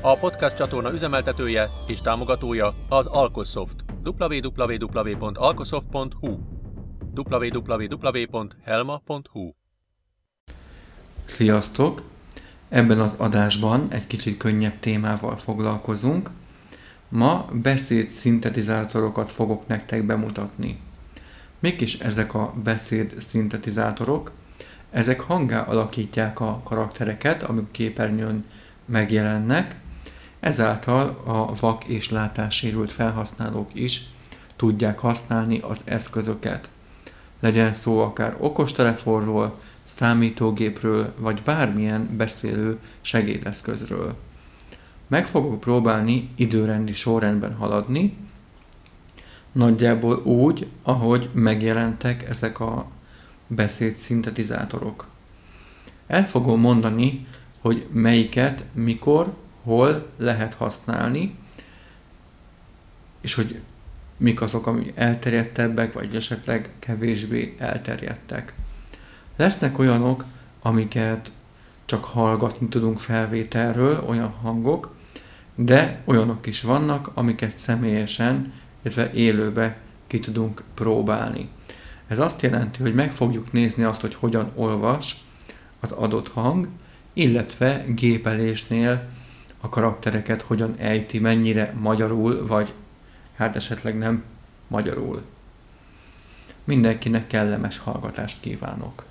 A podcast csatorna üzemeltetője és támogatója az Alkosoft. www.alkosoft.hu www.helma.hu Sziasztok! Ebben az adásban egy kicsit könnyebb témával foglalkozunk. Ma beszéd szintetizátorokat fogok nektek bemutatni. Mik is ezek a beszéd szintetizátorok? Ezek hangá alakítják a karaktereket, amik képernyőn megjelennek, Ezáltal a vak és látássérült felhasználók is tudják használni az eszközöket. Legyen szó akár okostelefonról, számítógépről, vagy bármilyen beszélő segédeszközről. Meg fogok próbálni időrendi sorrendben haladni, nagyjából úgy, ahogy megjelentek ezek a beszéd szintetizátorok. El fogom mondani, hogy melyiket, mikor hol lehet használni, és hogy mik azok, amik elterjedtebbek, vagy esetleg kevésbé elterjedtek. Lesznek olyanok, amiket csak hallgatni tudunk felvételről, olyan hangok, de olyanok is vannak, amiket személyesen, illetve élőbe ki tudunk próbálni. Ez azt jelenti, hogy meg fogjuk nézni azt, hogy hogyan olvas az adott hang, illetve gépelésnél a karaktereket hogyan ejti, mennyire magyarul, vagy hát esetleg nem magyarul. Mindenkinek kellemes hallgatást kívánok!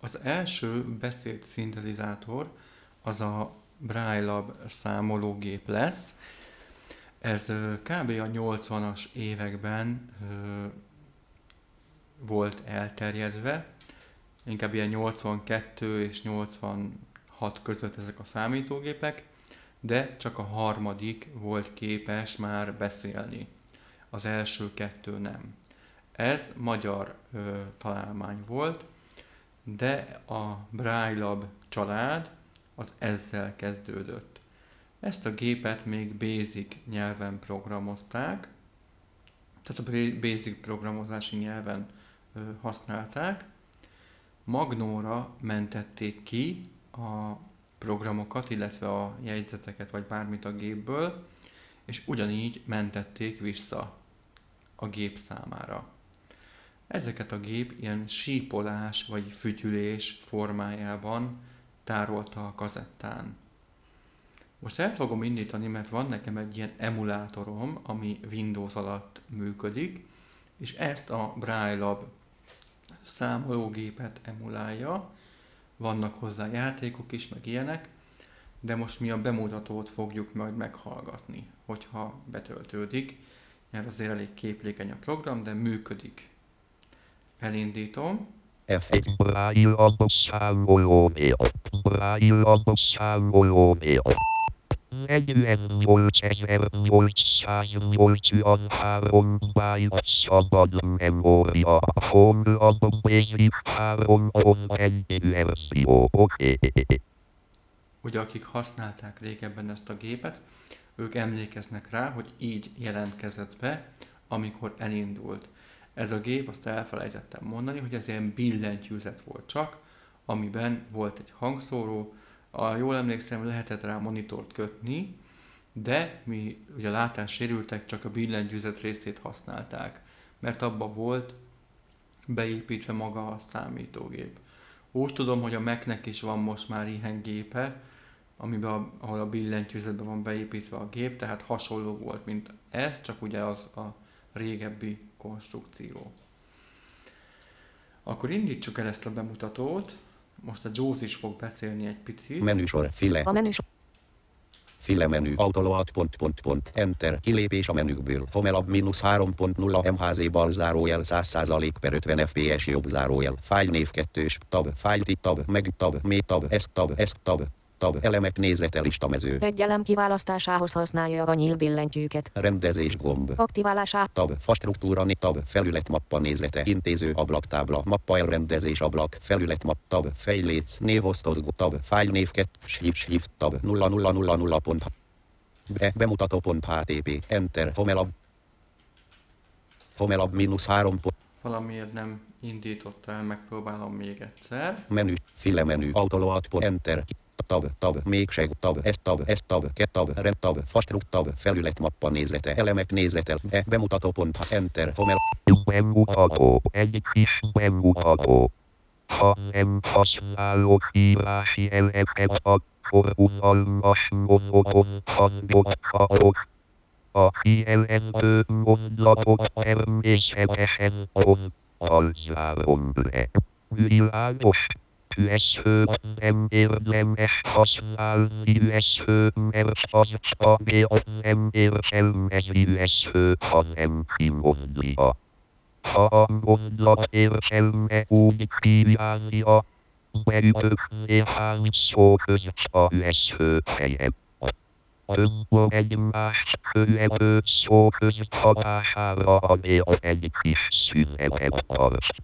Az első beszéd szintetizátor az a Braille számológép lesz. Ez kb. a 80-as években volt elterjedve, inkább ilyen 82 és 80 hat között ezek a számítógépek, de csak a harmadik volt képes már beszélni. Az első kettő nem. Ez magyar ö, találmány volt, de a Braille család az ezzel kezdődött. Ezt a gépet még Basic nyelven programozták, tehát a Basic programozási nyelven ö, használták. Magnóra mentették ki a programokat, illetve a jegyzeteket, vagy bármit a gépből, és ugyanígy mentették vissza a gép számára. Ezeket a gép ilyen sípolás vagy fütyülés formájában tárolta a kazettán. Most el fogom indítani, mert van nekem egy ilyen emulátorom, ami Windows alatt működik, és ezt a Braille számológépet emulálja, vannak hozzá játékok is, meg ilyenek, de most mi a bemutatót fogjuk majd meghallgatni, hogyha betöltődik, mert azért elég képlékeny a program, de működik. Elindítom. F1 Braille számológép. Braille számológép. 40 volt 1000 volt 100 volt 3 byte szabad memória. Honlap basic 3 content verzió. Oké. Ugye akik használták régebben ezt a gépet, ők emlékeznek rá, hogy így jelentkezett be, amikor elindult. Ez a gép, azt elfelejtettem mondani, hogy ez ilyen billentyűzet volt csak, amiben volt egy hangszóró, a, jól emlékszem, lehetett rá monitort kötni, de mi ugye látássérültek csak a billentyűzet részét használták, mert abba volt beépítve maga a számítógép. Úgy tudom, hogy a Mac-nek is van most már ilyen gépe, amiben a, ahol a billentyűzetben van beépítve a gép, tehát hasonló volt, mint ez, csak ugye az a régebbi konstrukció. Akkor indítsuk el ezt a bemutatót. Most a Jaws is fog beszélni egy picit. Menüsor, file. A menüsor. File menü, autoload, pont, pont, pont, enter, kilépés a menükből, homelab mínusz 3.0 MHZ bal zárójel 100% per 50 FPS jobb zárójel, fájlnév kettős, tab, fájl tab, meg tab, mé tab, ez tab, ez tab, tab elemek nézete listamező. Egy elem kiválasztásához használja a nyíl billentyűket. Rendezés gomb. Aktiválását Tab, fastruktúra, né- tab, felület mappa nézete, intéző ablaktábla, mappa elrendezés ablak, felület map, tab, fejléc, névosztod, tab, fájlnév 2, shift, shift, tab, 0000 pont. Be, bemutató pont HTTP, enter, homelab, homelab mínusz 3 pont, Valamiért nem indította el, megpróbálom még egyszer. menü, file menü, autoload pont, enter, tab, tab, mégseg, tab, ez tab, ez tab, ke tab, rend tab, fastruk tab, felület mappa nézete, elemek nézete, be, bemutató pont, enter, homel, Bemutató. Egy kis bemutató. Ha nem használok írási elemeket, akkor unalmas mondaton hangozhatok. A kijelentő mondatot természetesen ponttal zárom le. Világos. Üeszhőt nem érdemes használni üeszhő, mert az a bélyat nem értelmezi üeszhő, hanem kimondja. Ha a mondat értelme úgy kívánja, beütök néhány szó közt a üeszhő helyet. Önkor egymást követő szó közt hatására a bélyat egy kis szünetet tart.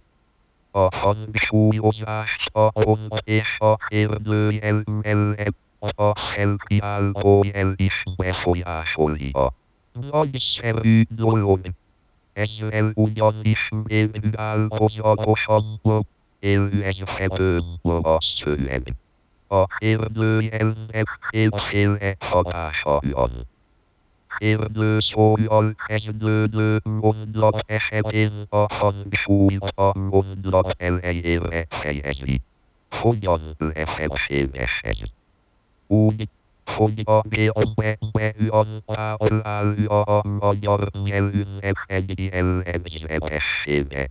A hangsúlyozást a pont és a kérdőjel mellett a felkiáltó jel is befolyásolja. Nagyszerű dolog. Ezzel ugyanis még változatosabb, élvezhetőbb a szöveg. A kérdőjelnek kétféle hatása van. Kérdőszóval kezdődő mondat esetén a hangsúlyt a mondat elejére helyezi. Hogyan lehetséges ez? Úgy, hogy a BAB-ben állja a magyar nyelvünknek egy jellegzetessége.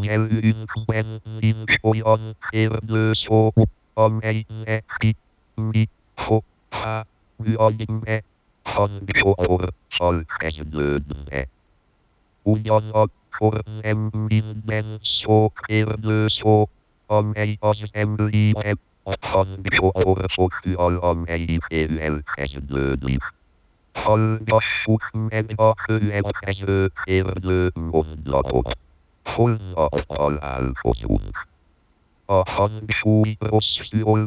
Nyelvünkben nincs olyan kérdőszó, amelynek ki, mi, ho, ha, vagy me, hangsorossal kezdődne. Ugyanakkor nem minden szó kérdőszó, amely az említett a hangsorosokkal, amelyikével kezdődik. Hallgassuk meg a következő kérdő mondatot. Holnap találkozunk. A hangsúly rosszul,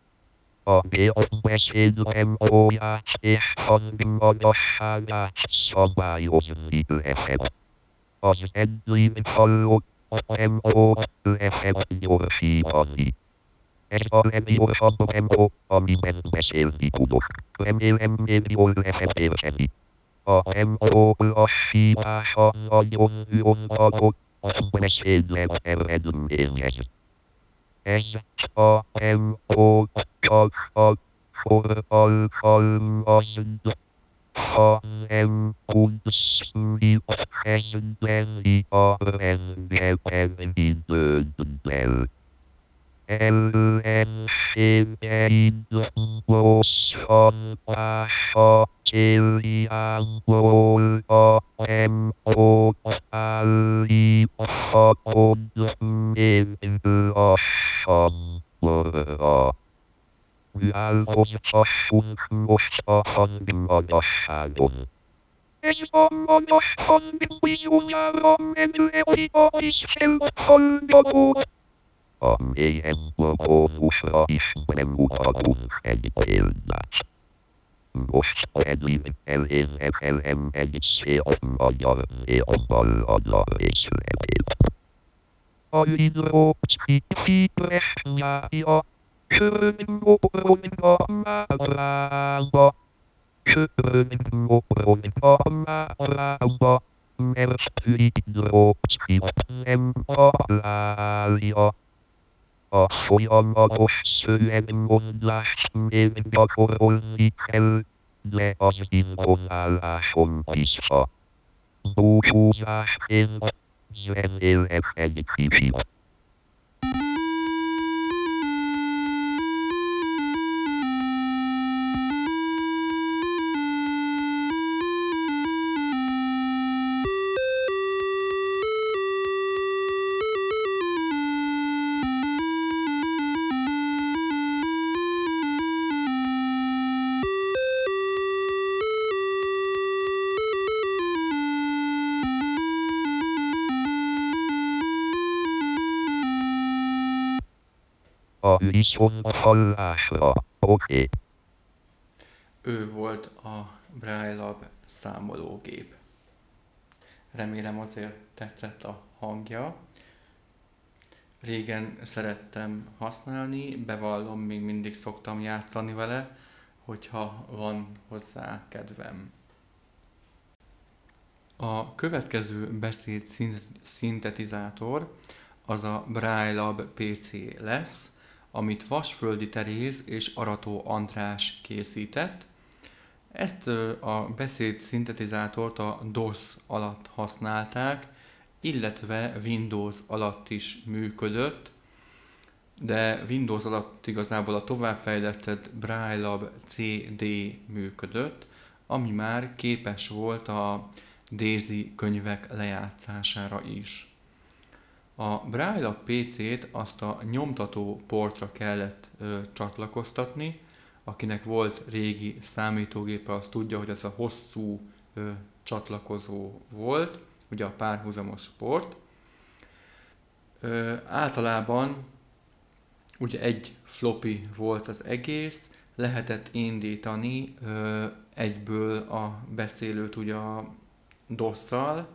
A tempóját és hangmagasságát szabályozni lehet. Az eddig hallott tempót lehet gyorsítani. Ez a leggyorsabb tempó, amiben beszélni tudok. Remélem még jól lehet érteni. A tempó lassítása nagyon vontatott, a beszédlet eredményez. h a m o k a for all columns from m und sleep and belly of and and and in the bell. Forgalmazd, ha nem tudsz mit kezdeni a rengeteg időddel. Ellenségeid bosszantása céljából a tempót állíthatod még lassabbra. Változtassunk most a hangmagasságon. Ez a magas hang bizonyára meglepíti is fel a hallgatót. A mélyen globónusra is bemutatunk egy példát. Most pedig elérhetelem egy szél magyar nélballadra részletét. A hidrócipípes nyája, Sörnmokronva málába, sörnmokronva málába, mert hidrócip nem halálja. A folyamatos szövegmondást még gyakorolni kell, de az intonáláson is a búcsúzásként zenélek egy kicsit. A viszont hallásra. Oké. Okay. Ő volt a Braille Lab számológép. Remélem azért tetszett a hangja. Régen szerettem használni, bevallom, még mindig szoktam játszani vele, hogyha van hozzá kedvem. A következő beszéd szintetizátor az a Braille Lab PC lesz, amit Vasföldi Teréz és Arató András készített. Ezt a beszéd szintetizátort a DOS alatt használták, illetve Windows alatt is működött, de Windows alatt igazából a továbbfejlesztett Braille CD működött, ami már képes volt a Daisy könyvek lejátszására is. A Braille PC-t azt a nyomtató portra kellett ö, csatlakoztatni, akinek volt régi számítógépe, az tudja, hogy ez a hosszú ö, csatlakozó volt, ugye a párhuzamos port. Ö, általában ugye egy floppy volt az egész, lehetett indítani ö, egyből a beszélőt ugye a DOS-szal,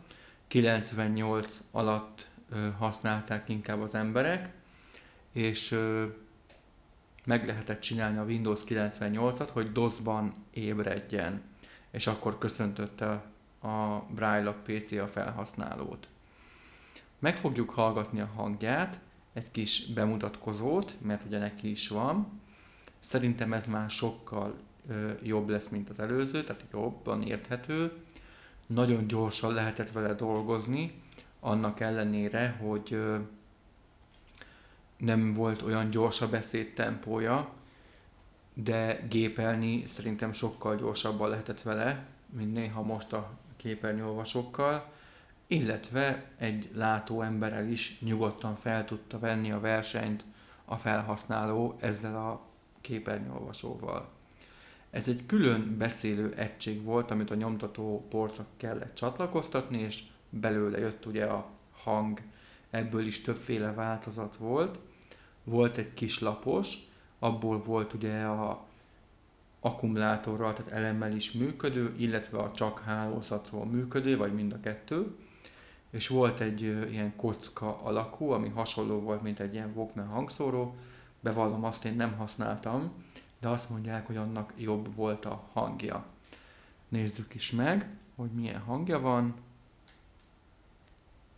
98 alatt használták inkább az emberek, és meg lehetett csinálni a Windows 98-at, hogy DOS-ban ébredjen, és akkor köszöntötte a Braille PC a felhasználót. Meg fogjuk hallgatni a hangját, egy kis bemutatkozót, mert ugye neki is van. Szerintem ez már sokkal ö, jobb lesz, mint az előző, tehát jobban érthető. Nagyon gyorsan lehetett vele dolgozni, annak ellenére, hogy nem volt olyan gyors a beszéd tempója, de gépelni szerintem sokkal gyorsabban lehetett vele, mint néha most a képernyőolvasókkal, illetve egy látó emberrel is nyugodtan fel tudta venni a versenyt a felhasználó ezzel a képernyőolvasóval. Ez egy külön beszélő egység volt, amit a nyomtató portra kellett csatlakoztatni, és belőle jött ugye a hang, ebből is többféle változat volt. Volt egy kis lapos, abból volt ugye a akkumulátorral, tehát elemmel is működő, illetve a csak hálózatról működő, vagy mind a kettő. És volt egy ilyen kocka alakú, ami hasonló volt, mint egy ilyen Walkman hangszóró. Bevallom, azt én nem használtam, de azt mondják, hogy annak jobb volt a hangja. Nézzük is meg, hogy milyen hangja van.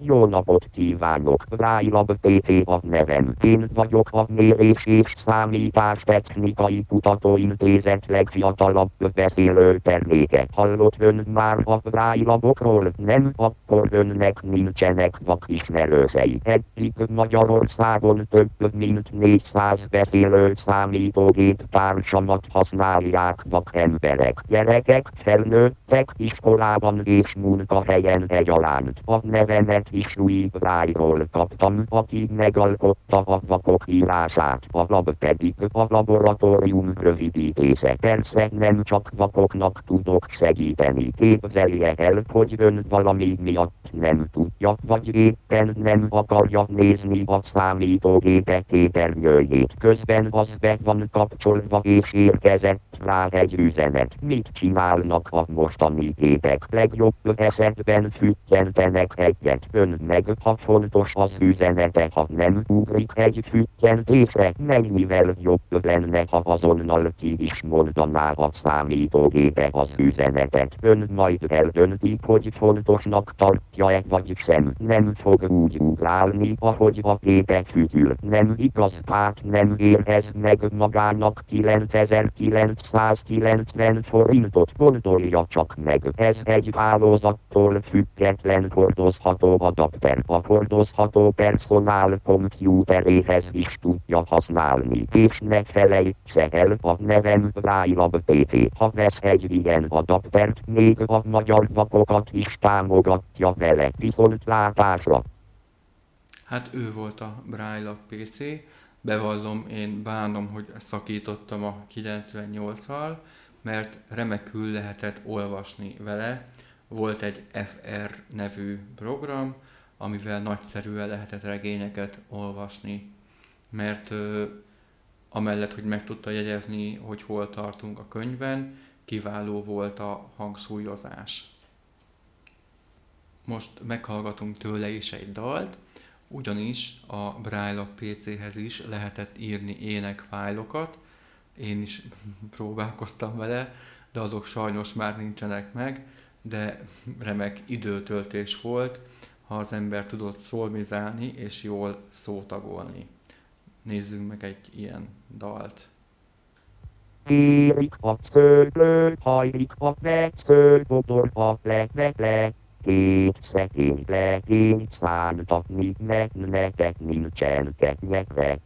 Jó napot kívánok! Ráilab PT a nevem. Én vagyok a Mérés és Számítás Technikai Kutatóintézet legfiatalabb beszélő terméke. Hallott ön már a Ráilabokról? Nem, akkor önnek nincsenek vakismerősei. Eddig Magyarországon több mint 400 beszélő számítógép társamat használják vakemberek. Gyerekek, felnőttek iskolában és munkahelyen egyaránt. A nevemet is új rájról kaptam, aki megalkotta a vakok írását, a lab pedig a laboratórium rövidítése. Persze nem csak vakoknak tudok segíteni. Képzelje el, hogy ön valami miatt nem tudja, vagy éppen nem akarja nézni a számítógépe képernyőjét. Közben az be van kapcsolva és érkezett rá egy üzenet. Mit csinálnak a mostani gépek? Legjobb esetben füttentenek egyet ön meg, ha fontos az üzenete, ha nem ugrik egy füttentésre, mennyivel jobb lenne, ha azonnal ki is mondaná a számítógépe az üzenetet. Ön majd eldönti, hogy fontosnak tartja látja-e vagy sem, nem fog úgy ugrálni, ahogy a képek fütyül. Nem igaz pát nem érhez meg magának 9990 forintot gondolja csak meg. Ez egy hálózattól független hordozható adapter. A hordozható personál kompjúteréhez is tudja használni. És ne felejtse el a nevem Rájlab PT. Ha vesz egy ilyen adaptert, még a magyar vakokat is támogatja vele. Viszontlátásra! Hát ő volt a Braille PC. Bevallom, én bánom, hogy szakítottam a 98-al, mert remekül lehetett olvasni vele. Volt egy FR nevű program, amivel nagyszerűen lehetett regényeket olvasni, mert ö, amellett, hogy meg tudta jegyezni, hogy hol tartunk a könyvben, kiváló volt a hangszúlyozás. Most meghallgatunk tőle is egy dalt, ugyanis a Braille PC-hez is lehetett írni énekfájlokat, én is próbálkoztam vele, de azok sajnos már nincsenek meg, de remek időtöltés volt, ha az ember tudott szolmizálni és jól szótagolni. Nézzünk meg egy ilyen dalt. Érik a szőlő, hajlik a megsző, bodor a leglek, Két szekély legény szántatni meg nektek nincsen kenyekre.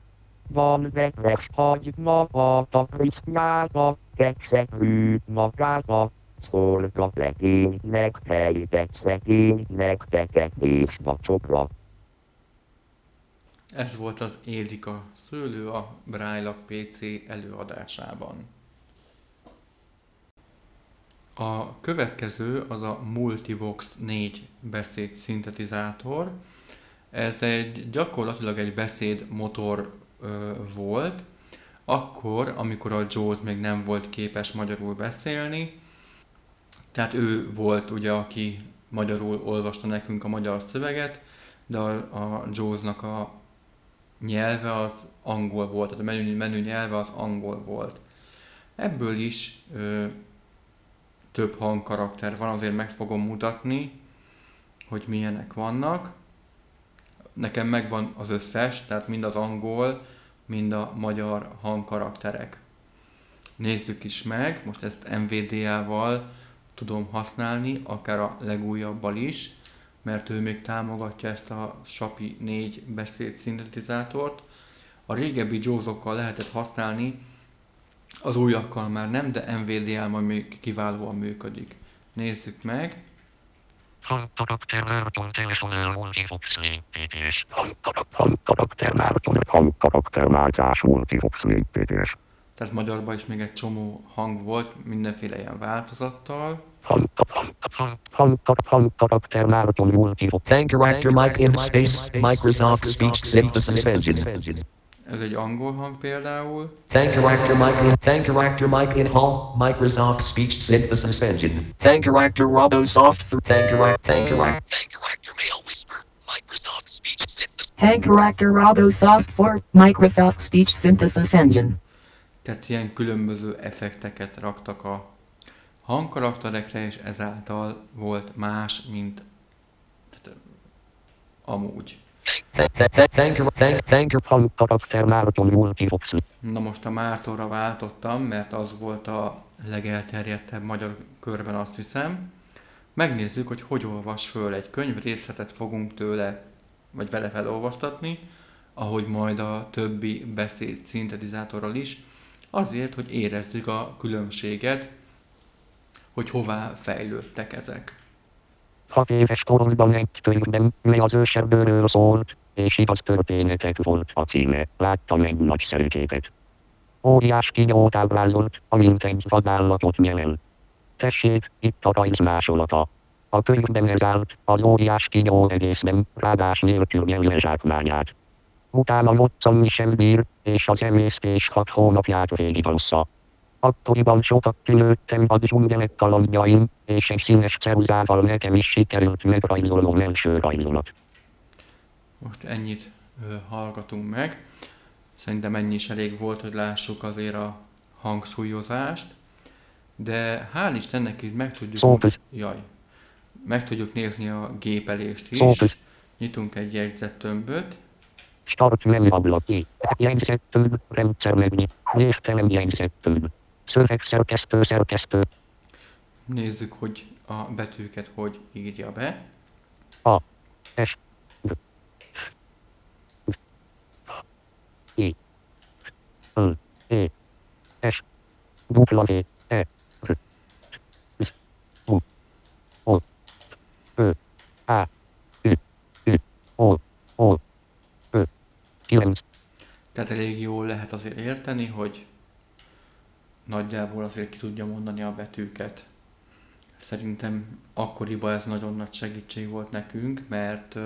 Van nektek hagyma a takrisznyába, kekszek hűt magába, szóltak legénynek, helytek szegénynek, teket és vacsokra. Ez volt az Édika szőlő a Braille PC előadásában. A következő az a Multivox 4 beszéd szintetizátor. Ez egy gyakorlatilag egy beszéd motor ö, volt, akkor, amikor a Jaws még nem volt képes magyarul beszélni, tehát ő volt ugye, aki magyarul olvasta nekünk a magyar szöveget, de a, a Jaws-nak a nyelve az angol volt, tehát a menü, menü nyelve az angol volt. Ebből is ö, több hangkarakter van, azért meg fogom mutatni, hogy milyenek vannak. Nekem megvan az összes, tehát mind az angol, mind a magyar hangkarakterek. Nézzük is meg, most ezt NVDA-val tudom használni, akár a legújabbal is, mert ő még támogatja ezt a SAPI 4 beszéd szintetizátort. A régebbi Jaws-okkal lehetett használni, az újakkal már nem, de NVDA majd még kiválóan működik. Nézzük meg. Hangkarakterváltó telefonál multifox lépítés. Hangkarakterváltás multifox lépítés. Tehát magyarban is még egy csomó hang volt, mindenféle ilyen változattal. Thank character mic in space Microsoft Speech Synthesis Engine. Ez egy angol hang például. Thank character mic in Thank character mic in Hall Microsoft Speech Synthesis Engine. Thank character RoboSoft th- Thank character Thank character Mail Whisper Microsoft Speech Synthesis Hank Character RoboSoft for Microsoft Speech Synthesis Engine. Tehát ilyen különböző effekteket raktak a hangkarakterekre, és ezáltal volt más, mint tehát, amúgy. Na most a Mártóra váltottam, mert az volt a legelterjedtebb magyar körben azt hiszem. Megnézzük, hogy hogy olvas föl egy könyv, részletet fogunk tőle, vagy vele felolvastatni, ahogy majd a többi beszéd szintetizátorral is, azért, hogy érezzük a különbséget, hogy hová fejlődtek ezek. Hat éves koromban egy könyvben, mely az ősebbőről szólt, és igaz történetek volt a címe. Láttam egy nagyszerű képet. Óriás kinyót ábrázolt, amint egy vadállatot nyelel. Tessék, itt a rajz másolata. A könyvben ez állt, az óriás kinyó egészben, rádás nélkül nyelje zsákmányát. Utána moccanni sem bír, és az emésztés hat hónapját végigassza. Akkoriban sokat külődtem a dzsungelek kalandjaim, és egy színes ceruzával nekem is sikerült megrajzolnom első rajzolat. Most ennyit ö, hallgatunk meg. Szerintem ennyi is elég volt, hogy lássuk azért a hangszúlyozást. De hál' Istennek így meg tudjuk... Ez- Jaj. meg tudjuk nézni a gépelést is. Fókusz. Nyitunk egy jegyzettömböt. Start ablaki. Jegyzettömb, rendszerlegni. Névtelen jegyzettömb. Szövegszerkesztő szerkesztő. Nézzük, hogy a betűket hogy írja be. A. S. D. I. Ö. E. S. V. E. R. S. U. O. Ö. A. Ü. Ü. O. O. Ö. 9. Tehát elég jól lehet azért érteni, hogy nagyjából azért ki tudja mondani a betűket. Szerintem akkoriban ez nagyon nagy segítség volt nekünk, mert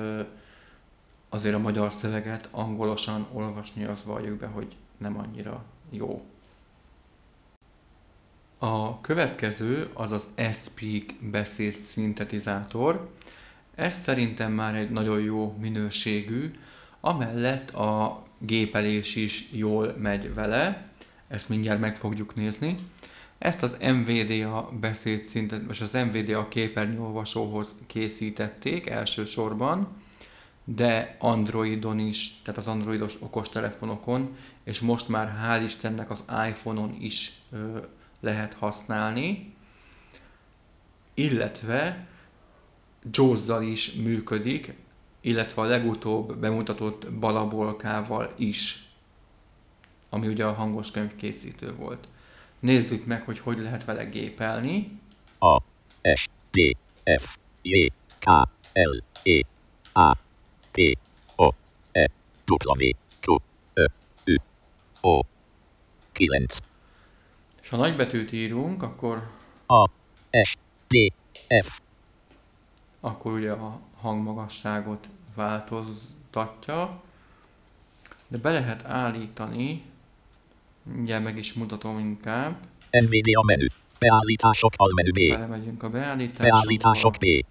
azért a magyar szöveget angolosan olvasni az valljuk be, hogy nem annyira jó. A következő az az Speak beszéd szintetizátor. Ez szerintem már egy nagyon jó minőségű, amellett a gépelés is jól megy vele, ezt mindjárt meg fogjuk nézni. Ezt az NVDA beszédszintet, vagy az NVDA képernyőolvasóhoz készítették elsősorban, de Androidon is, tehát az androidos okostelefonokon, és most már hál' Istennek az iPhone-on is ö, lehet használni, illetve JAWS-zal is működik, illetve a legutóbb bemutatott balabolkával is, ami ugye a hangos könyv készítő volt. Nézzük meg, hogy hogy lehet vele gépelni. A, S, D, F, J, K, L, E, A, P, O, E, W, Q, Ö, Ü, O, 9. És ha nagybetűt írunk, akkor, A, S, D, F, akkor ugye a hangmagasságot változtatja, de be lehet állítani, mindjárt meg is mutatom inkább, NVDA menü. Beállítások almenü B. belemegyünk a beállításokba. Beállítások B.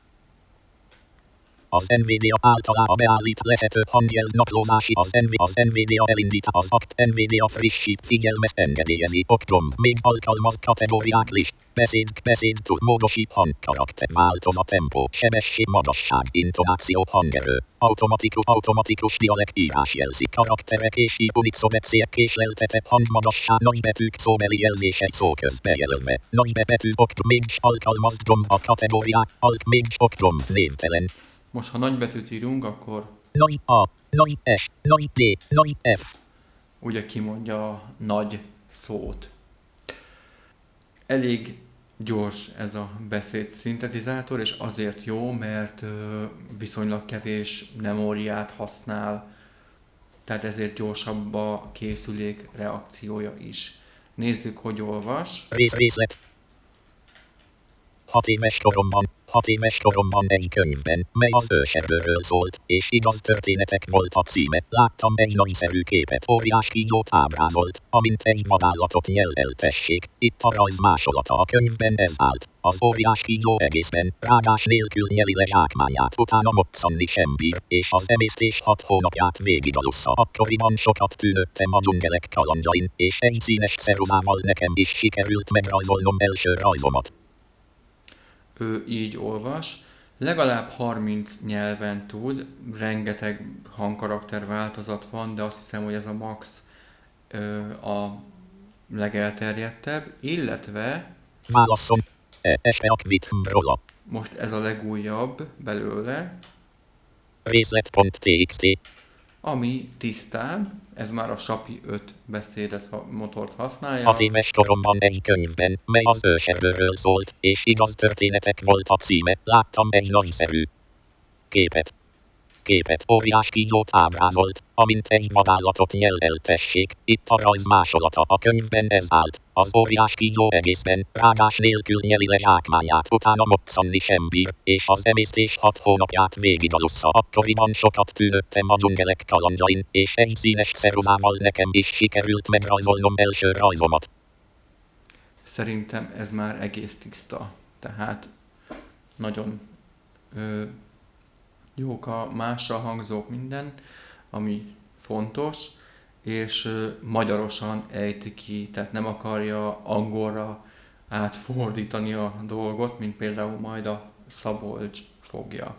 Az NVDA általában beállít lehető hangjel naplózási az, NV, az NVDA elindít az akt NVDA frissít figyelmet engedélyezi. Okrom még alkalmaz kategóriák list. Beszéd beszéd tud módosít hang karakter változat tempo sebesség magasság intonáció hangerő. Automatikus automatikus dialekt írás jelzi. Karakterek és szobetszék késleltetett hangmagasság nagybetűk szóbeli jelzések szóköz bejelölve nagybetű okrom még alkalmaz a kategóriák. Alt még okrom névtelen Most ha nagybetűt írunk, akkor nagy A, nagy S, nagy D, nagy F. ugye kimondja a nagy szót. Elég gyors ez a beszéd szintetizátor, és azért jó, mert viszonylag kevés memóriát használ, tehát ezért gyorsabb a készülék reakciója is. Nézzük, hogy olvas. Rész részlet. Hat éves koromban, hat egy könyvben, mely az őserdőről szólt, és igaz történetek volt a címe. Láttam egy nagyszerű képet, óriás kígyót ábrázolt, amint egy vadállatot nyeleltessék. Itt a rajz másolata a könyvben ez állt. Az óriás kígyó egészben, rágás nélkül nyeli le zsákmányát, utána moccani sem bír, és az emésztés hat hónapját végigalussza. Akkoriban sokat tűnődtem a dzsungelek kalandjain, és egy színes ceruzával nekem is sikerült megrajzolnom első rajzomat. Ő így olvas, legalább 30 nyelven tud, rengeteg hangkarakter változat van, de azt hiszem, hogy ez a max ö, a legelterjedtebb, illetve Válaszom. E, Este akvit róla. most ez a legújabb belőle, Részlet.txt. ami tisztább, ez már a SAPI 5 beszédet ha- motort használja. Hat éves koromban egy könyvben, mely az őserdőről szólt, és igaz történetek volt a címe, láttam egy nagyszerű képet. Képet óriás kígyót ábrázolt, amint egy vadállatot nyeleltessék. Itt a rajz másolata a könyvben ez állt. Az óriás kígyó egészben, rágás nélkül nyeli le zsákmányát, utána moccani sem bír, és az emésztés hat hónapját végigalussza. Akkoriban sokat tűnődtem a dzsungelek kalandjain, és egy színes ceruzával nekem is sikerült megrajzolnom első rajzomat. Szerintem ez már egész tiszta. Tehát nagyon jók a másra hangzók minden, ami fontos, és magyarosan ejti ki, tehát nem akarja angolra átfordítani a dolgot, mint például majd a Szabolcs fogja.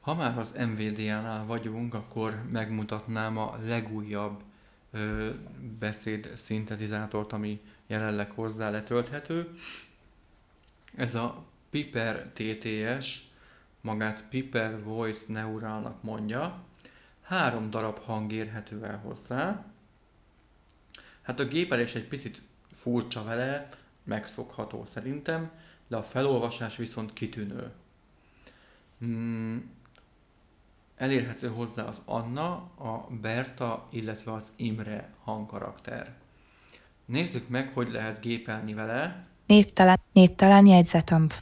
Ha már az MVDA-nál vagyunk, akkor megmutatnám a legújabb ö, beszéd szintetizátort, ami jelenleg hozzá letölthető. Ez a Piper TTS, magát Piper Voice Neuralnak mondja. Három darab hang érhető el hozzá. Hát a gépelés egy picit furcsa vele, megszokható szerintem, de a felolvasás viszont kitűnő. Hmm, elérhető hozzá az Anna, a Berta, illetve az Imre hangkarakter. Nézzük meg, hogy lehet gépelni vele. Névtelen, névtelen jegyzetömb.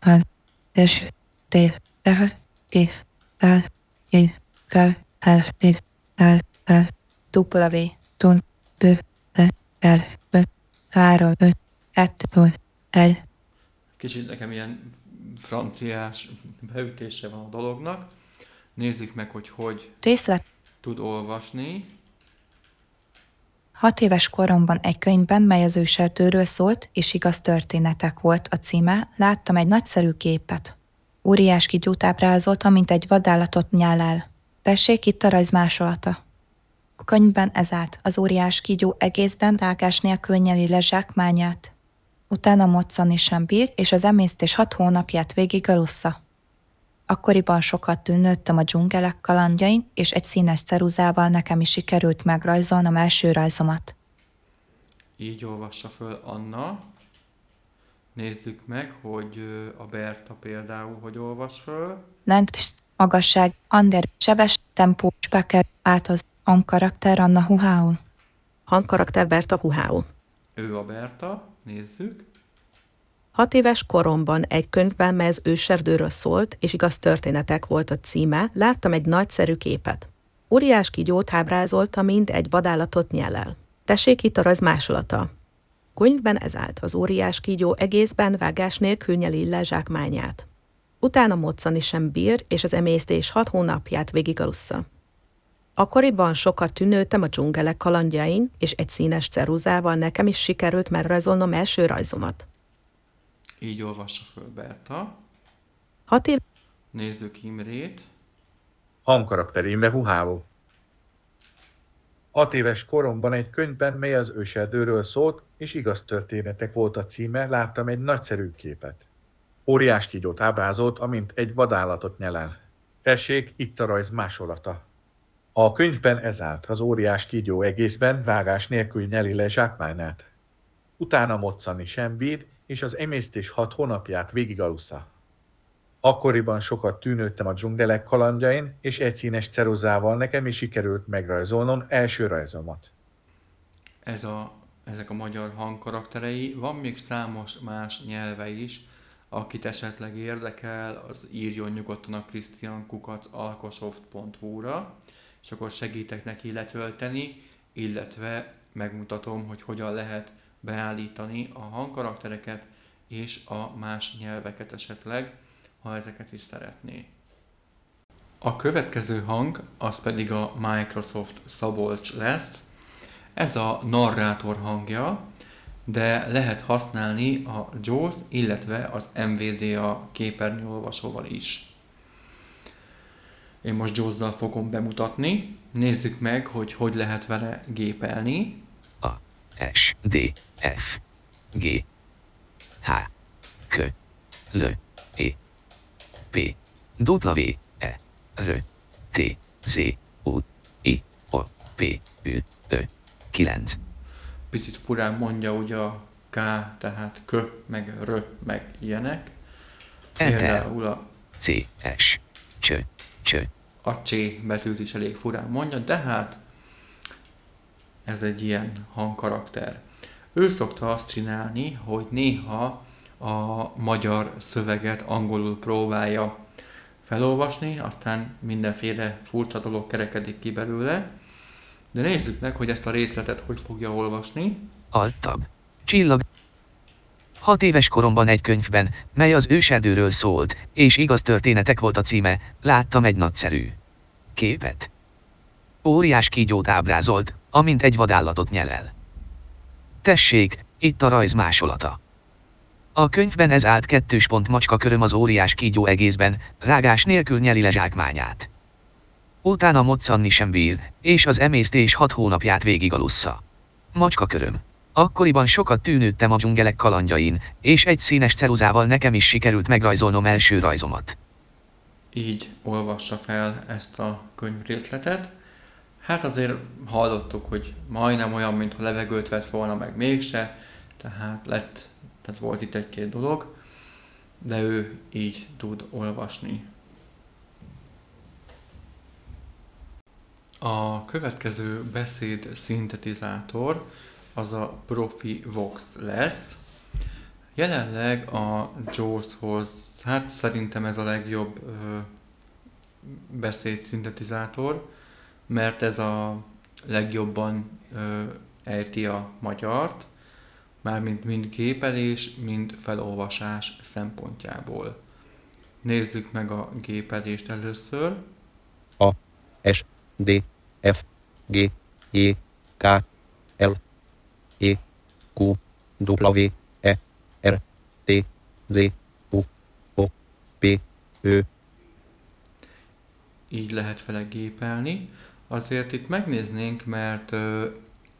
Fel, és, té, te, ki, fel, ki, fel, fel, ki, fel, fel, dupla tun, bő, le, fel, bő, három, öt, kettő, el, Kicsit nekem ilyen franciás beütése van a dolognak. Nézzük meg, hogy hogy részlet. tud olvasni. Hat éves koromban egy könyvben, mely az őserdőről szólt, és igaz történetek volt a címe, láttam egy nagyszerű képet. Óriás kígyót ábrázolta, mint egy vadállatot nyálál. Tessék, itt a rajz másolata. A könyvben ez állt, az óriás kígyó egészben rágás nélkül nyeli le zsákmányát. Utána moccani sem bír, és az emésztés hat hónapját végig alussza. Akkoriban sokat tűnődtem a dzsungelek kalandjain, és egy színes ceruzával nekem is sikerült megrajzolnom első rajzomat. Így olvassa föl Anna. Nézzük meg, hogy a Berta például hogy olvas föl. Lent, magasság, ander, sebes, tempó, speker, átoz, karakter, Anna Huháu. Hangkarakter Berta Huháu. Ő a Berta, nézzük. Hat éves koromban egy könyvben, mely az őserdőről szólt, és igaz történetek volt a címe, láttam egy nagyszerű képet. Óriás kígyót ábrázolta, mint egy vadállatot nyelel. Tessék itt a rajz másolata. Könyvben ez állt, az óriás kígyó egészben vágás nélkül nyeli le zsákmányát. Utána moccani sem bír, és az emésztés hat hónapját végig alussza. Akkoriban sokat tűnődtem a dzsungelek kalandjain, és egy színes ceruzával nekem is sikerült megrajzolnom első rajzomat. Így olvassa föl Berta. Hat év Nézzük Imrét. Hangkarakter Imre Huhávó. Hat éves koromban egy könyvben, mely az őserdőről szólt, és igaz történetek volt a címe, láttam egy nagyszerű képet. Óriás kígyót ábrázolt, amint egy vadállatot nyelel. Tessék, itt a rajz másolata. A könyvben ez állt, az óriás kígyó egészben vágás nélkül nyeli le zsákmányát. Utána moccani sem bír, és az emésztés hat hónapját végig alussza. Akkoriban sokat tűnődtem a dzsungelek kalandjain, és egy színes ceruzával nekem is sikerült megrajzolnom első rajzomat. Ez a, ezek a magyar hangkarakterei. Van még számos más nyelve is, akit esetleg érdekel, az írjon nyugodtan a christiankukac.alkosoft.hu-ra, és akkor segítek neki letölteni, illetve megmutatom, hogy hogyan lehet beállítani a hangkaraktereket és a más nyelveket esetleg, ha ezeket is szeretné. A következő hang az pedig a Microsoft Szabolcs lesz. Ez a narrátor hangja, de lehet használni a JAWS, illetve az NVDA képernyőolvasóval is. Én most JAWS-zal fogom bemutatni. Nézzük meg, hogy hogy lehet vele gépelni. S, D, F, G, H, K, L, E, P, W, E, R, T, C, U, I, O, P, Ü, Ö, 9. Picit furán mondja ugye a K, tehát K, meg R, meg ilyenek. Például a, C, S, Cs, Cs, a C betűt is elég furán mondja, de hát ez egy ilyen hangkarakter. Ő szokta azt csinálni, hogy néha a magyar szöveget angolul próbálja felolvasni, aztán mindenféle furcsa dolog kerekedik ki belőle. De nézzük meg, hogy ezt a részletet hogy fogja olvasni. Alt-tab. Csillag. Hat éves koromban egy könyvben, mely az őserdőről szólt, és igaz történetek volt a címe, láttam egy nagyszerű képet. Óriás kígyót ábrázolt, amint egy vadállatot nyelel. Tessék, itt a rajz másolata. A könyvben ez állt kettős pont macska köröm az óriás kígyó egészben, rágás nélkül nyeli le zsákmányát. Utána moccanni sem bír, és az emésztés hat hónapját végig alussza. Macska köröm. Akkoriban sokat tűnődtem a dzsungelek kalandjain, és egy színes ceruzával nekem is sikerült megrajzolnom első rajzomat. Így olvassa fel ezt a könyvrészletet. Hát azért hallottuk, hogy majdnem olyan, mintha levegőt vett volna, meg mégse, tehát lett, tehát volt itt egy-két dolog, de ő így tud olvasni. A következő beszéd szintetizátor az a Profi Vox lesz. Jelenleg a JAWS-hoz, hát szerintem ez a legjobb ö, beszéd szintetizátor, mert ez a legjobban ö, ejti a magyart, mármint mind gépelés, mind felolvasás szempontjából. Nézzük meg a gépelést először. A, S, D, F, G, J, K, L, E, Q, W, E, R, T, Z, U, O, P, Ö. Így lehet vele gépelni. Azért itt megnéznénk, mert ö,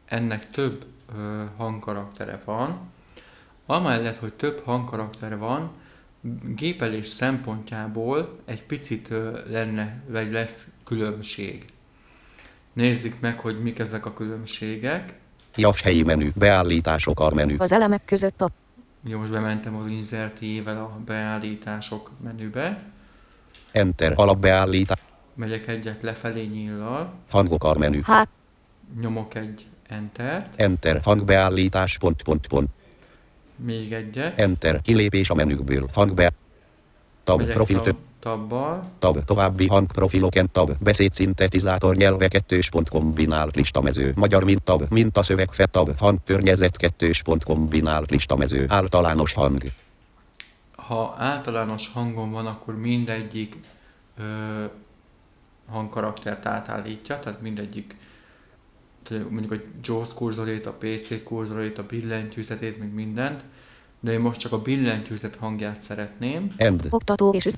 ennek több ö, hangkaraktere van. Amellett, hogy több hangkaraktere van, gépelés szempontjából egy picit ö, lenne, vagy lesz különbség. Nézzük meg, hogy mik ezek a különbségek. Javs helyi menü, beállítások a menü. Az elemek között a Jó, most bementem az insert ével a beállítások menübe. Enter alapbeállítás. Megyek egyet lefelé nyíllal, Hangok a menü. H, nyomok egy Entert, Enter hangbeállítás pont pont pont. még egyet, Enter kilépés a menükből. Hangbe. Tab megyek profil tab, tabbal, Tab további hangprofiloken tab beszédszintetizátor nyelve kettős pont kombinált listamező magyar mint tab mintaszöveg fe tab hangkörnyezet kettős pont kombinált listamező általános hang ha általános hangon van, akkor mindegyik ö, hangkaraktert átállítja, tehát mindegyik tehát mondjuk a JAWS kurzorét, a PC kurzorét, a billentyűzetét, meg mindent, de én most csak a billentyűzet hangját szeretném. end oktató és üz,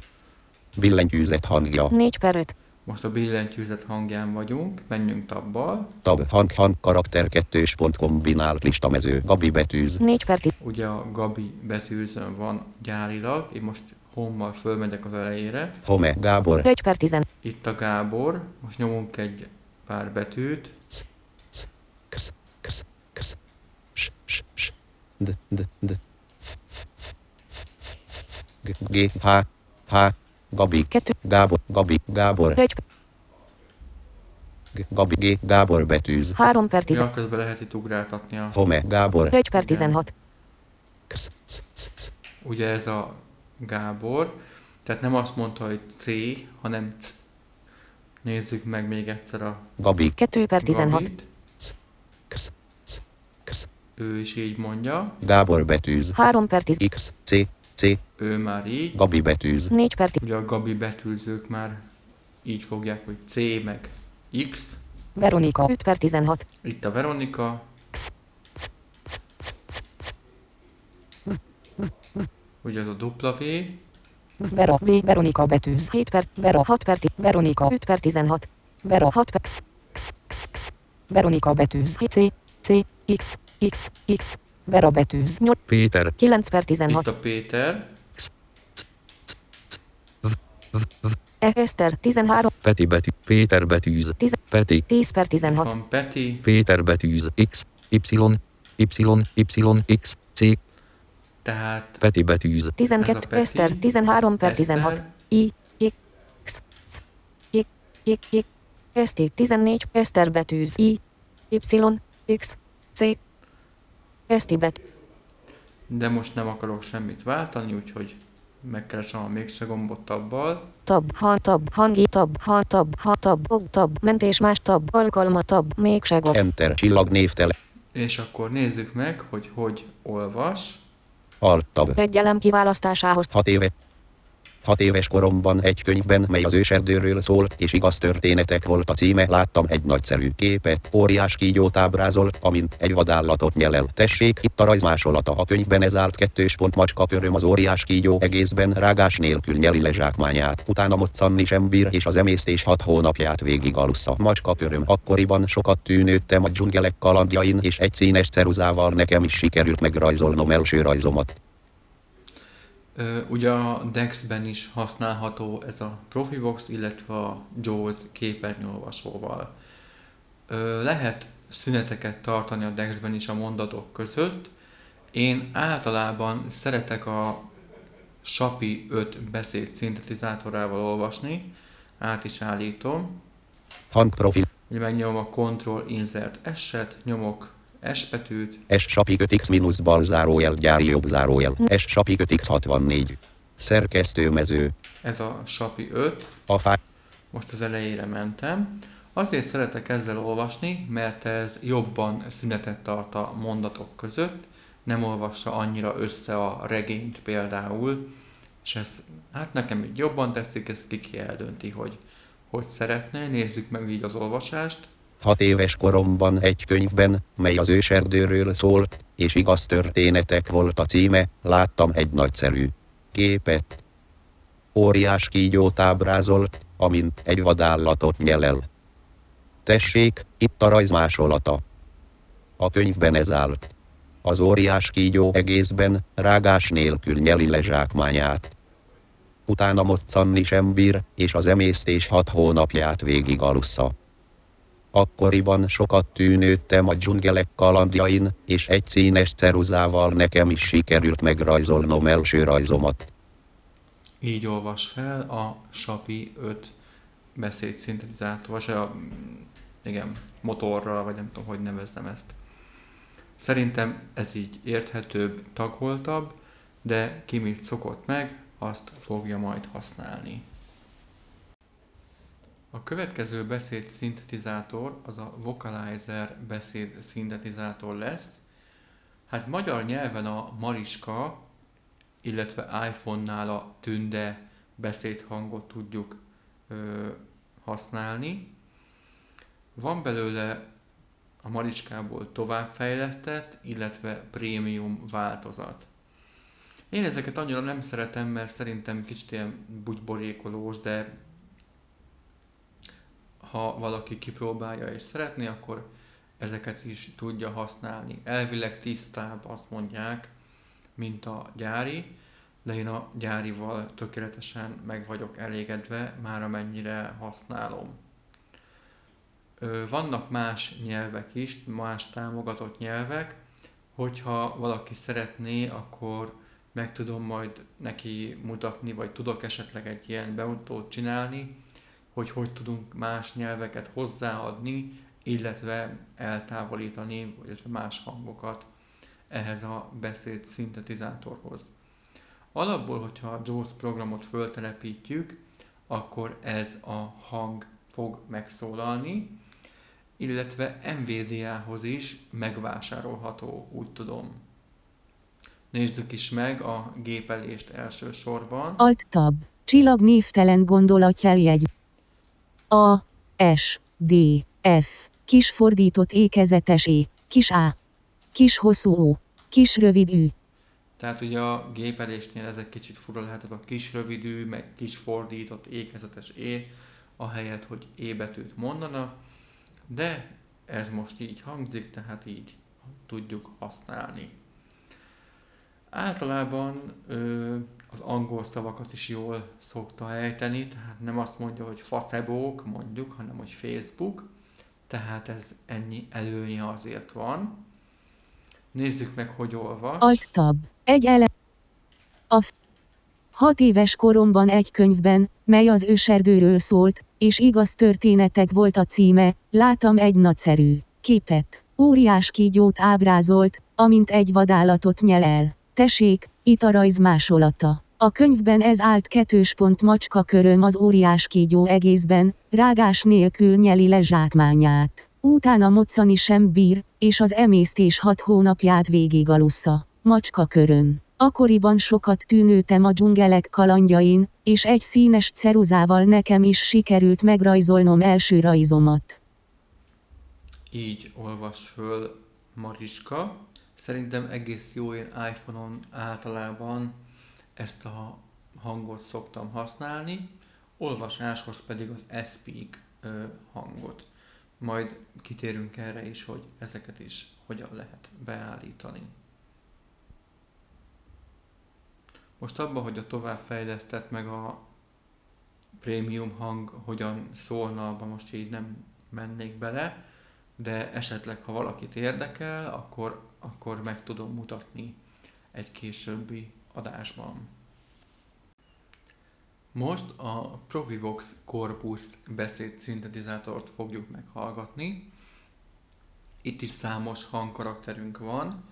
billentyűzet hangja 4 per 5, Most a billentyűzet hangján vagyunk, menjünk tabbal. tab hang hang karakter kettős pont kombinált listamező Gabi betűz 4 per 10, Ugye a Gabi betűzön van gyárilag, én most hommal fölmegyek az elejére. Home Gábor. 1 per 10, Itt a Gábor, most nyomunk egy pár betűt, ksz ksz ksz s s s d d d. F f f f f f g g h h Gabi. 2, Gábor Gabi Gábor. 1, G- Gabi G Gábor betűz. 3 per 10, ja, közben lehet itt ugráltatni a... Home Gábor. 1 per 16, ksz sz sz sz Ugye ez a Gábor, tehát nem azt mondta, hogy C, hanem C. Nézzük meg még egyszer a 2 per 16, Gabit. ksz sz ksz Ő is így mondja, Gábor betűz. 3 per 10, X C C. Ő már így. Gabi betűz. 4 per 10, Ugye a Gabi betűzők már így fogják, hogy C meg X. Veronika, 5 per 16, Itt a Veronika. Ugye az a dupla V. Vera, V, Veronika betűz. 7 per, Vera, 6 per 10, Veronika, 5 per 16, Vera, 6 per, X, X, X, X. Veronika betűz. C, C, X, X, X. Vera betűz. 8, Péter, 9 per Itt 16, a Péter. E, Eszter, 13, Peti betű, Péter betűz, 10, Peti, 10 per Itt 16, van Peti. Péter betűz, X, Y, Y, Y, X, C, Tehát Peti betűz, 12, Ez a Peti. Eszter, 13 per 16, Eszter. I, I, X, C, I, I, I, Eszti, 14, Eszter betűz, I, Y, X, C, Eszti bet, de most nem akarok semmit váltani, úgyhogy megkeresem a mégse gombot tabbal. tab, ha, tab, hangi, tab, ha, tab, ha, tab, og, tab, mentés más tab, alkalma tab, még gond. Enter csillag névtele És akkor nézzük meg, hogy hogy olvas. Alt tab Egy elem kiválasztásához 6 éve Hat éves koromban egy könyvben, mely az őserdőről szólt, és igaz történetek volt a címe, láttam egy nagyszerű képet, óriás kígyót ábrázolt, amint egy vadállatot nyelel. Tessék, itt a rajzmásolata. A könyvben ez állt kettős pont macska köröm az óriás kígyó egészben rágás nélkül nyeli le zsákmányát. Utána moccanni sem bír, és az emésztés hat hónapját végig alussza. Macska köröm. Akkoriban sokat tűnődtem a dzsungelek kalandjain, és egy színes ceruzával nekem is sikerült megrajzolnom első rajzomat. Ugye a Dex-ben is használható ez a Profibox, illetve a JAWS képernyőolvasóval. Lehet szüneteket tartani a Dex-ben is a mondatok között. Én általában szeretek a SAPI 5 beszéd szintetizátorával olvasni, át is állítom. Hangprofil. Megnyomom a Ctrl Insert S-et, nyomok S betűt, S sapi 5x minusz bal zárójel gyári jobb zárójel. S sapi 5x 64. Szerkesztőmező. ez a SAPI 5, A fá... most az elejére mentem. Azért szeretek ezzel olvasni, mert ez jobban szünetet tart a mondatok között, nem olvassa annyira össze a regényt például, és ez, hát nekem így jobban tetszik, ez kiki eldönti, hogy hogy szeretne. Nézzük meg így az olvasást. Hat éves koromban egy könyvben, mely az őserdőről szólt, és igaz történetek volt a címe, láttam egy nagyszerű képet. Óriás kígyót ábrázolt, amint egy vadállatot nyelel. Tessék, itt a rajzmásolata. A könyvben ez állt. Az óriás kígyó egészben, rágás nélkül nyeli le zsákmányát. Utána moccanni sem bír, és az emésztés hat hónapját végig alussza. Akkoriban sokat tűnődtem a dzsungelek kalandjain, és egy színes ceruzával nekem is sikerült megrajzolnom első rajzomat. Így olvas fel a SAPI 5 beszédszintetizátor, vagy a igen, motorral, vagy nem tudom, hogy nevezzem ezt. Szerintem ez így érthetőbb, tagoltabb, de ki mit szokott meg, azt fogja majd használni. A következő beszéd szintetizátor az a Vocalizer beszéd szintetizátor lesz. Hát magyar nyelven a Mariska, illetve iPhone-nál a Tünde beszédhangot tudjuk ö, használni. Van belőle a Mariskából továbbfejlesztett, illetve prémium változat. Én ezeket annyira nem szeretem, mert szerintem kicsit ilyen bugyborékolós, de ha valaki kipróbálja és szeretné, akkor ezeket is tudja használni. Elvileg tisztább, azt mondják, mint a gyári, de én a gyárival tökéletesen meg vagyok elégedve, már amennyire használom. Vannak más nyelvek is, más támogatott nyelvek, hogyha valaki szeretné, akkor meg tudom majd neki mutatni, vagy tudok esetleg egy ilyen bemutatót csinálni, hogy hogy tudunk más nyelveket hozzáadni, illetve eltávolítani, illetve más hangokat ehhez a beszéd szintetizátorhoz. Alapból, hogyha a JAWS programot föltelepítjük, akkor ez a hang fog megszólalni, illetve NVDA-hoz is megvásárolható, úgy tudom. Nézzük is meg a gépelést elsősorban. Alt tab. Csillag névtelen gondolatjeljegy. A. S. D. F. Kis fordított ékezetes E. Kis A. Kis hosszú O. Kis rövid Ü. Tehát ugye a gépelésnél ez egy kicsit fura lehet, ez a kis rövidű, meg kis fordított ékezetes é, ahelyett, hogy é betűt mondana, de ez most így hangzik, tehát így tudjuk használni. Általában ö, az angol szavakat is jól szokta ejteni, tehát nem azt mondja, hogy Facebook mondjuk, hanem hogy Facebook, tehát ez ennyi előnye azért van. Nézzük meg, hogy olvas. Alt tab. Egy ele. A f- Hat éves koromban egy könyvben, mely az őserdőről szólt, és igaz történetek volt a címe, láttam egy nagyszerű képet. Óriás kígyót ábrázolt, amint egy vadállatot nyel el. Tessék, itt a rajz másolata. A könyvben ez állt kettős pont macska köröm az óriás kígyó egészben, rágás nélkül nyeli le zsákmányát. Utána moccani sem bír, és az emésztés hat hónapját végig alussza. Macska köröm. Akkoriban sokat tűnőtem a dzsungelek kalandjain, és egy színes ceruzával nekem is sikerült megrajzolnom első rajzomat. Így olvas föl Mariska. Szerintem egész jó, én iPhone-on általában ezt a hangot szoktam használni, olvasáshoz pedig az Speak hangot. Majd kitérünk erre is, hogy ezeket is hogyan lehet beállítani. Most abban, hogy a továbbfejlesztett meg a prémium hang hogyan szólna, abban most így nem mennék bele, de esetleg, ha valakit érdekel, akkor, akkor meg tudom mutatni egy későbbi adásban. Most a Profivox Corpus beszéd szintetizátort fogjuk meghallgatni. Itt is számos hangkarakterünk van.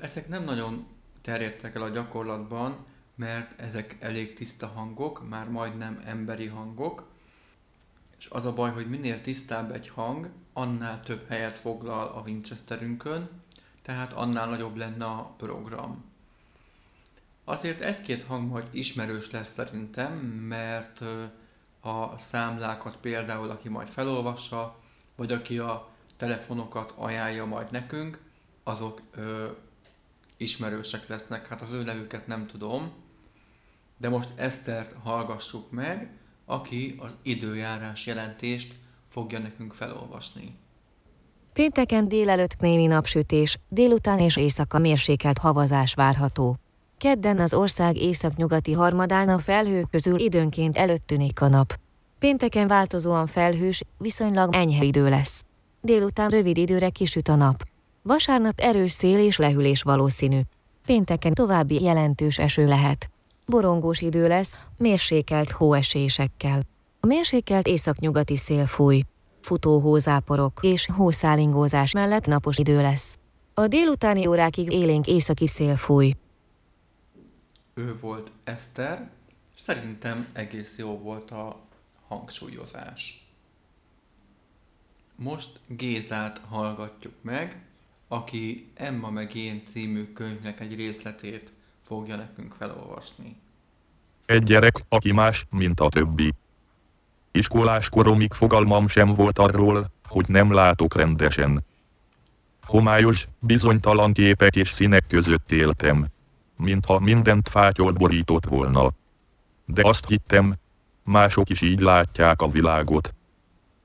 Ezek nem nagyon terjedtek el a gyakorlatban, mert ezek elég tiszta hangok, már majdnem emberi hangok, és az a baj, hogy minél tisztább egy hang, annál több helyet foglal a Winchesterünkön, tehát annál nagyobb lenne a program. Azért egy-két hang majd ismerős lesz szerintem, mert a számlákat például, aki majd felolvassa, vagy aki a telefonokat ajánlja majd nekünk, azok ö, ismerősek lesznek. Hát az ő nevüket nem tudom, de most Esztert hallgassuk meg, aki az időjárás jelentést fogja nekünk felolvasni. Pénteken délelőtt némi napsütés, délután és éjszaka mérsékelt havazás várható. Kedden az ország északnyugati harmadán a felhők közül időnként előtt tűnik a nap. Pénteken változóan felhős, viszonylag enyhe idő lesz. Délután rövid időre kisüt a nap. Vasárnap erős szél és lehűlés valószínű. Pénteken további jelentős eső lehet. Borongós idő lesz, mérsékelt hóesésekkel. A mérsékelt északnyugati szél fúj. Futó hózáporok és hószálingózás mellett napos idő lesz. A délutáni órákig élénk északi szél fúj ő volt Eszter. Szerintem egész jó volt a hangsúlyozás. Most Gézát hallgatjuk meg, aki Emma meg én című könyvnek egy részletét fogja nekünk felolvasni. Egy gyerek, aki más, mint a többi. Iskolás koromig fogalmam sem volt arról, hogy nem látok rendesen. Homályos, bizonytalan képek és színek között éltem mintha mindent fátyol borított volna. De azt hittem, mások is így látják a világot.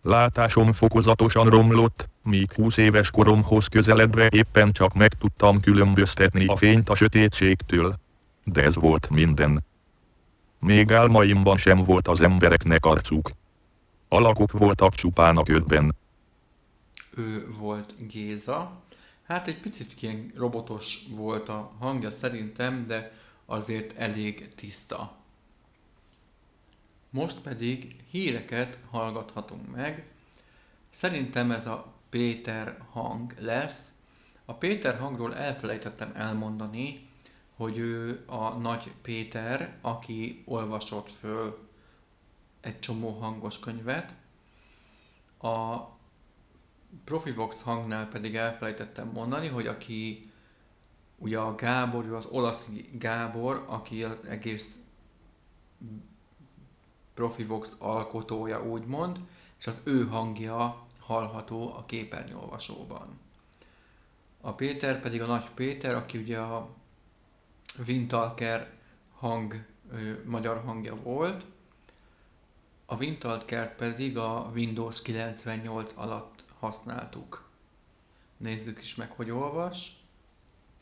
Látásom fokozatosan romlott, míg 20 éves koromhoz közeledve éppen csak meg tudtam különböztetni a fényt a sötétségtől. De ez volt minden. Még álmaimban sem volt az embereknek arcuk. Alakok voltak csupán a ködben. Ő volt Géza, Hát egy picit ilyen robotos volt a hangja szerintem, de azért elég tiszta. Most pedig híreket hallgathatunk meg. Szerintem ez a Péter hang lesz. A Péter hangról elfelejtettem elmondani, hogy ő a nagy Péter, aki olvasott föl egy csomó hangos könyvet. A Profivox hangnál pedig elfelejtettem mondani, hogy aki ugye a Gábor, ő az olasz Gábor, aki az egész Profivox alkotója úgymond, és az ő hangja hallható a képernyőolvasóban. A Péter pedig a Nagy Péter, aki ugye a Wintalker hang, ö, magyar hangja volt, a Wintalker pedig a Windows 98 alatt használtuk. Nézzük is meg, hogy olvas.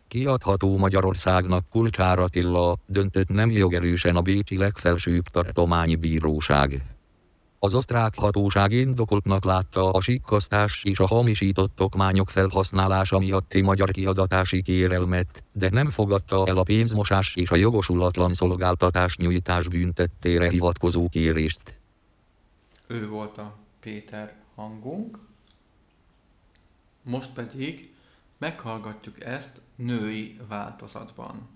Kiadható Magyarországnak Kulcsár Attila, döntött nem jogerősen a Bécsi legfelsőbb tartományi bíróság. Az osztrák hatóság indokoltnak látta a sikkasztás és a hamisított okmányok felhasználása miatti magyar kiadatási kérelmet, de nem fogadta el a pénzmosás és a jogosulatlan szolgáltatás nyújtás büntettére hivatkozó kérést. Ő volt a Péter hangunk. Most pedig meghallgatjuk ezt női változatban.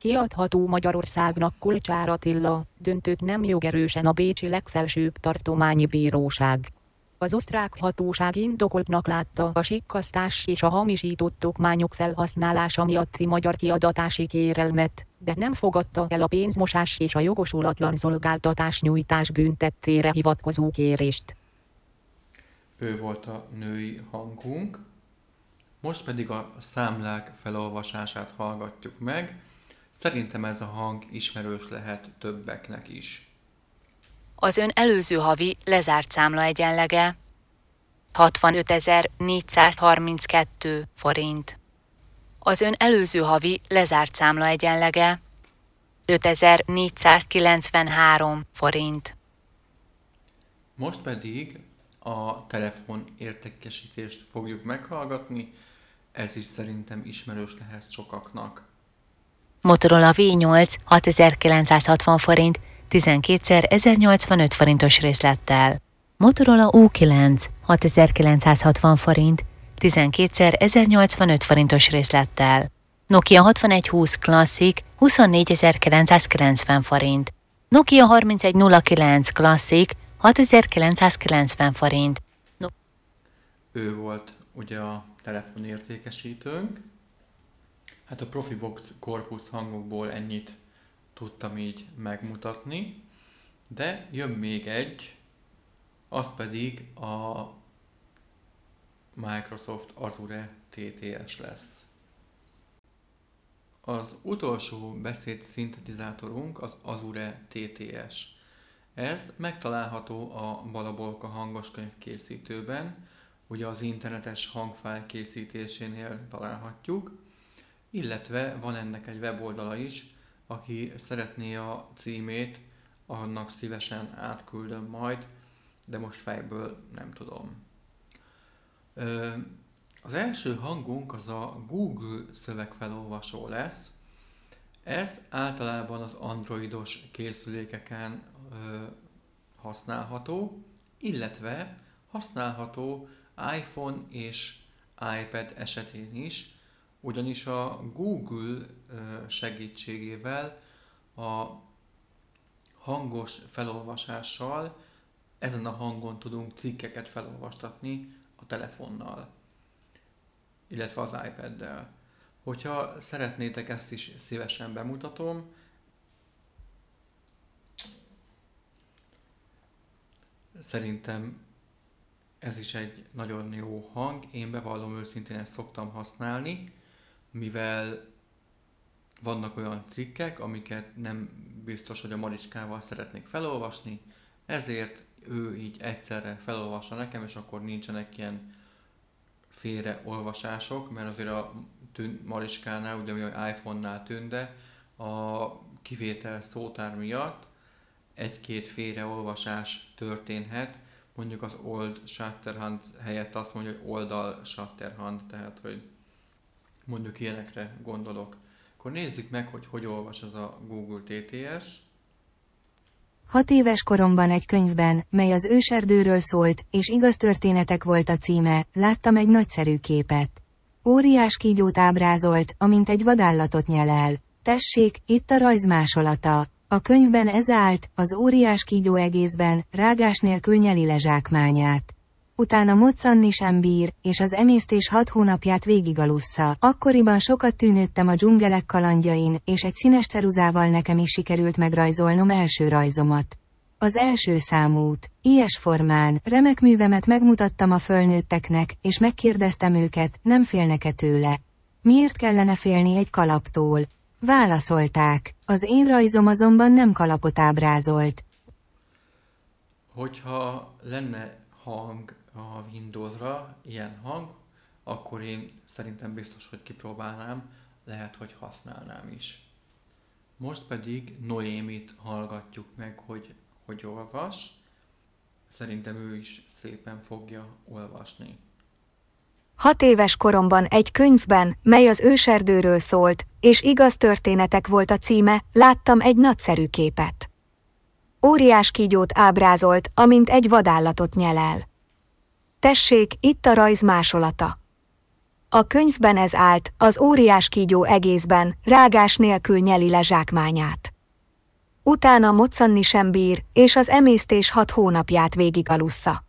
Kiadható Magyarországnak Kulcsár Attila, döntött nem jogerősen a Bécsi legfelsőbb tartományi bíróság. Az osztrák hatóság indokoltnak látta a sikkasztás és a hamisított okmányok felhasználása miatti magyar kiadatási kérelmet, de nem fogadta el a pénzmosás és a jogosulatlan szolgáltatás nyújtás büntettére hivatkozó kérést. Ő volt a női hangunk. Most pedig a számlák felolvasását hallgatjuk meg. Szerintem ez a hang ismerős lehet többeknek is. Az ön előző havi lezárt számla egyenlege 65.432 forint. Az ön előző havi lezárt számla egyenlege 5493 forint. Most pedig a telefon értékesítést fogjuk meghallgatni, ez is szerintem ismerős lehet sokaknak. Motorola V8 6960 forint, 12-szer 1085 forintos részlettel. Motorola U9 6960 forint, 12-szer 1085 forintos részlettel. Nokia 6120 Classic 24990 forint. Nokia 3109 Classic 6990 forint. No. Ő volt ugye a telefonértékesítőnk. Hát a Profibox Corpus hangokból ennyit tudtam így megmutatni, de jön még egy, az pedig a Microsoft Azure TTS lesz. Az utolsó beszéd szintetizátorunk az Azure TTS. Ez megtalálható a Balabolka hangoskönyv készítőben, ugye az internetes hangfájl készítésénél találhatjuk, illetve van ennek egy weboldala is, aki szeretné a címét, annak szívesen átküldöm majd, de most fejből nem tudom. Az első hangunk az a Google szövegfelolvasó lesz. Ez általában az androidos készülékeken használható, illetve használható iPhone és iPad esetén is, ugyanis a Google segítségével a hangos felolvasással ezen a hangon tudunk cikkeket felolvastatni a telefonnal, illetve az iPad-del. Hogyha szeretnétek, ezt is szívesen bemutatom. Szerintem ez is egy nagyon jó hang. Én bevallom őszintén ezt szoktam használni mivel vannak olyan cikkek, amiket nem biztos, hogy a Mariskával szeretnék felolvasni, ezért ő így egyszerre felolvassa nekem, és akkor nincsenek ilyen félreolvasások, mert azért a tűn, Mariskánál, ugye ami a iPhone-nál tűnde, a kivétel szótár miatt egy-két félreolvasás történhet, mondjuk az old Shatterhand helyett azt mondja, hogy oldal Shatterhand, tehát hogy mondjuk ilyenekre gondolok. Akkor nézzük meg, hogy hogy olvas az a Google TTS. Hat éves koromban egy könyvben, mely az őserdőről szólt, és igaz történetek volt a címe, láttam egy nagyszerű képet. Óriás kígyót ábrázolt, amint egy vadállatot nyelel. Tessék, itt a rajz másolata. A könyvben ez állt, az óriás kígyó egészben, rágás nélkül nyeli le zsákmányát utána moccanni sem bír, és az emésztés hat hónapját végigalussza. Akkoriban sokat tűnődtem a dzsungelek kalandjain, és egy színes ceruzával nekem is sikerült megrajzolnom első rajzomat. Az első számút. Ilyes formán, remek művemet megmutattam a fölnőtteknek, és megkérdeztem őket, nem félnek-e tőle. Miért kellene félni egy kalaptól? Válaszolták. Az én rajzom azonban nem kalapot ábrázolt. Hogyha lenne hang a Windowsra ilyen hang, akkor én szerintem biztos, hogy kipróbálnám, lehet, hogy használnám is. Most pedig Noémit hallgatjuk meg, hogy hogy olvas. Szerintem ő is szépen fogja olvasni. Hat éves koromban egy könyvben, mely az őserdőről szólt, és igaz történetek volt a címe, láttam egy nagyszerű képet. Óriás kígyót ábrázolt, amint egy vadállatot nyelel. Tessék, itt a rajz másolata. A könyvben ez állt, az óriás kígyó egészben, rágás nélkül nyeli le zsákmányát. Utána moccanni sem bír, és az emésztés hat hónapját végig alussza.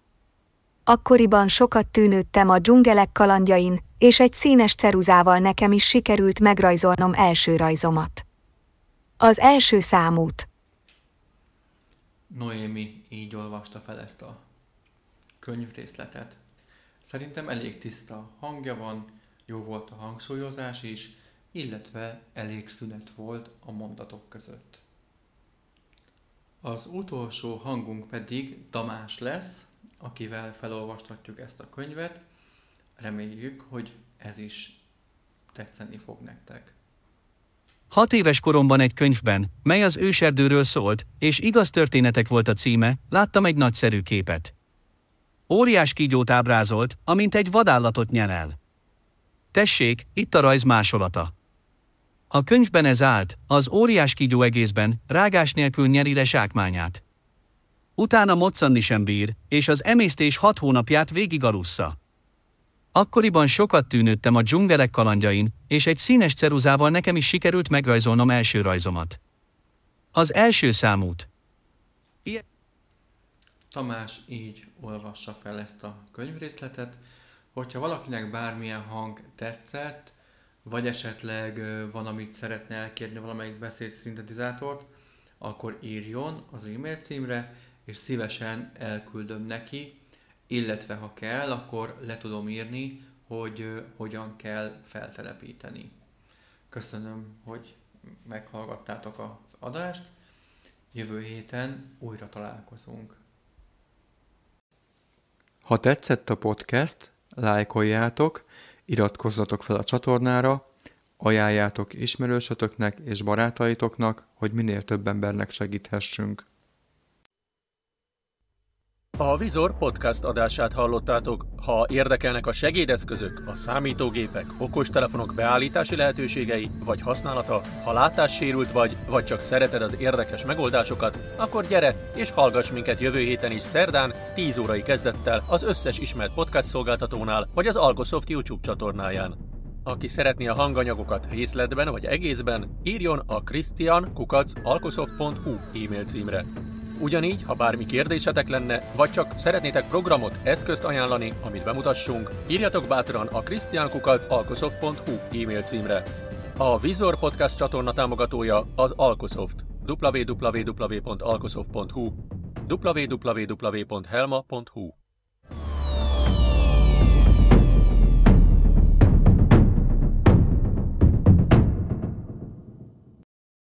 Akkoriban sokat tűnődtem a dzsungelek kalandjain, és egy színes ceruzával nekem is sikerült megrajzolnom első rajzomat. Az első számút. Noémi így olvasta fel ezt a könyvrészletet. Szerintem elég tiszta hangja van, jó volt a hangsúlyozás is, illetve elég szünet volt a mondatok között. Az utolsó hangunk pedig Tamás lesz, akivel felolvastatjuk ezt a könyvet. Reméljük, hogy ez is tetszeni fog nektek. Hat éves koromban egy könyvben, mely az őserdőről szólt, és igaz történetek volt a címe, láttam egy nagyszerű képet. Óriás kígyót ábrázolt, amint egy vadállatot nyer el. Tessék, itt a rajz másolata. A könyvben ez állt, az óriás kígyó egészben, rágás nélkül nyeri le zsákmányát. Utána moccanni sem bír, és az emésztés hat hónapját végig alussza. Akkoriban sokat tűnődtem a dzsungelek kalandjain, és egy színes ceruzával nekem is sikerült megrajzolnom első rajzomat. Az első számút. Ilyen... Tamás így olvassa fel ezt a könyvrészletet. Hogyha valakinek bármilyen hang tetszett, vagy esetleg van, amit szeretne elkérni valamelyik beszédszintetizátort, akkor írjon az e-mail címre, és szívesen elküldöm neki, illetve ha kell, akkor le tudom írni, hogy hogyan kell feltelepíteni. Köszönöm, hogy meghallgattátok az adást. Jövő héten újra találkozunk. Ha tetszett a podcast, lájkoljátok, iratkozzatok fel a csatornára, ajánljátok ismerősötöknek és barátaitoknak, hogy minél több embernek segíthessünk. A Vizor podcast adását hallottátok. Ha érdekelnek a segédeszközök, a számítógépek, okostelefonok beállítási lehetőségei vagy használata, ha látássérült vagy, vagy csak szereted az érdekes megoldásokat, akkor gyere és hallgass minket jövő héten is szerdán 10 órai kezdettel az összes ismert podcast szolgáltatónál vagy az Algosoft YouTube csatornáján. Aki szeretné a hanganyagokat részletben vagy egészben, írjon a christian.alkosoft.hu e-mail címre. Ugyanígy, ha bármi kérdésetek lenne, vagy csak szeretnétek programot, eszközt ajánlani, amit bemutassunk, írjatok bátran a christiankukac.alkosoft.hu e-mail címre. A Vizor Podcast csatorna támogatója az Alkosoft. www.alkosoft.hu www.helma.hu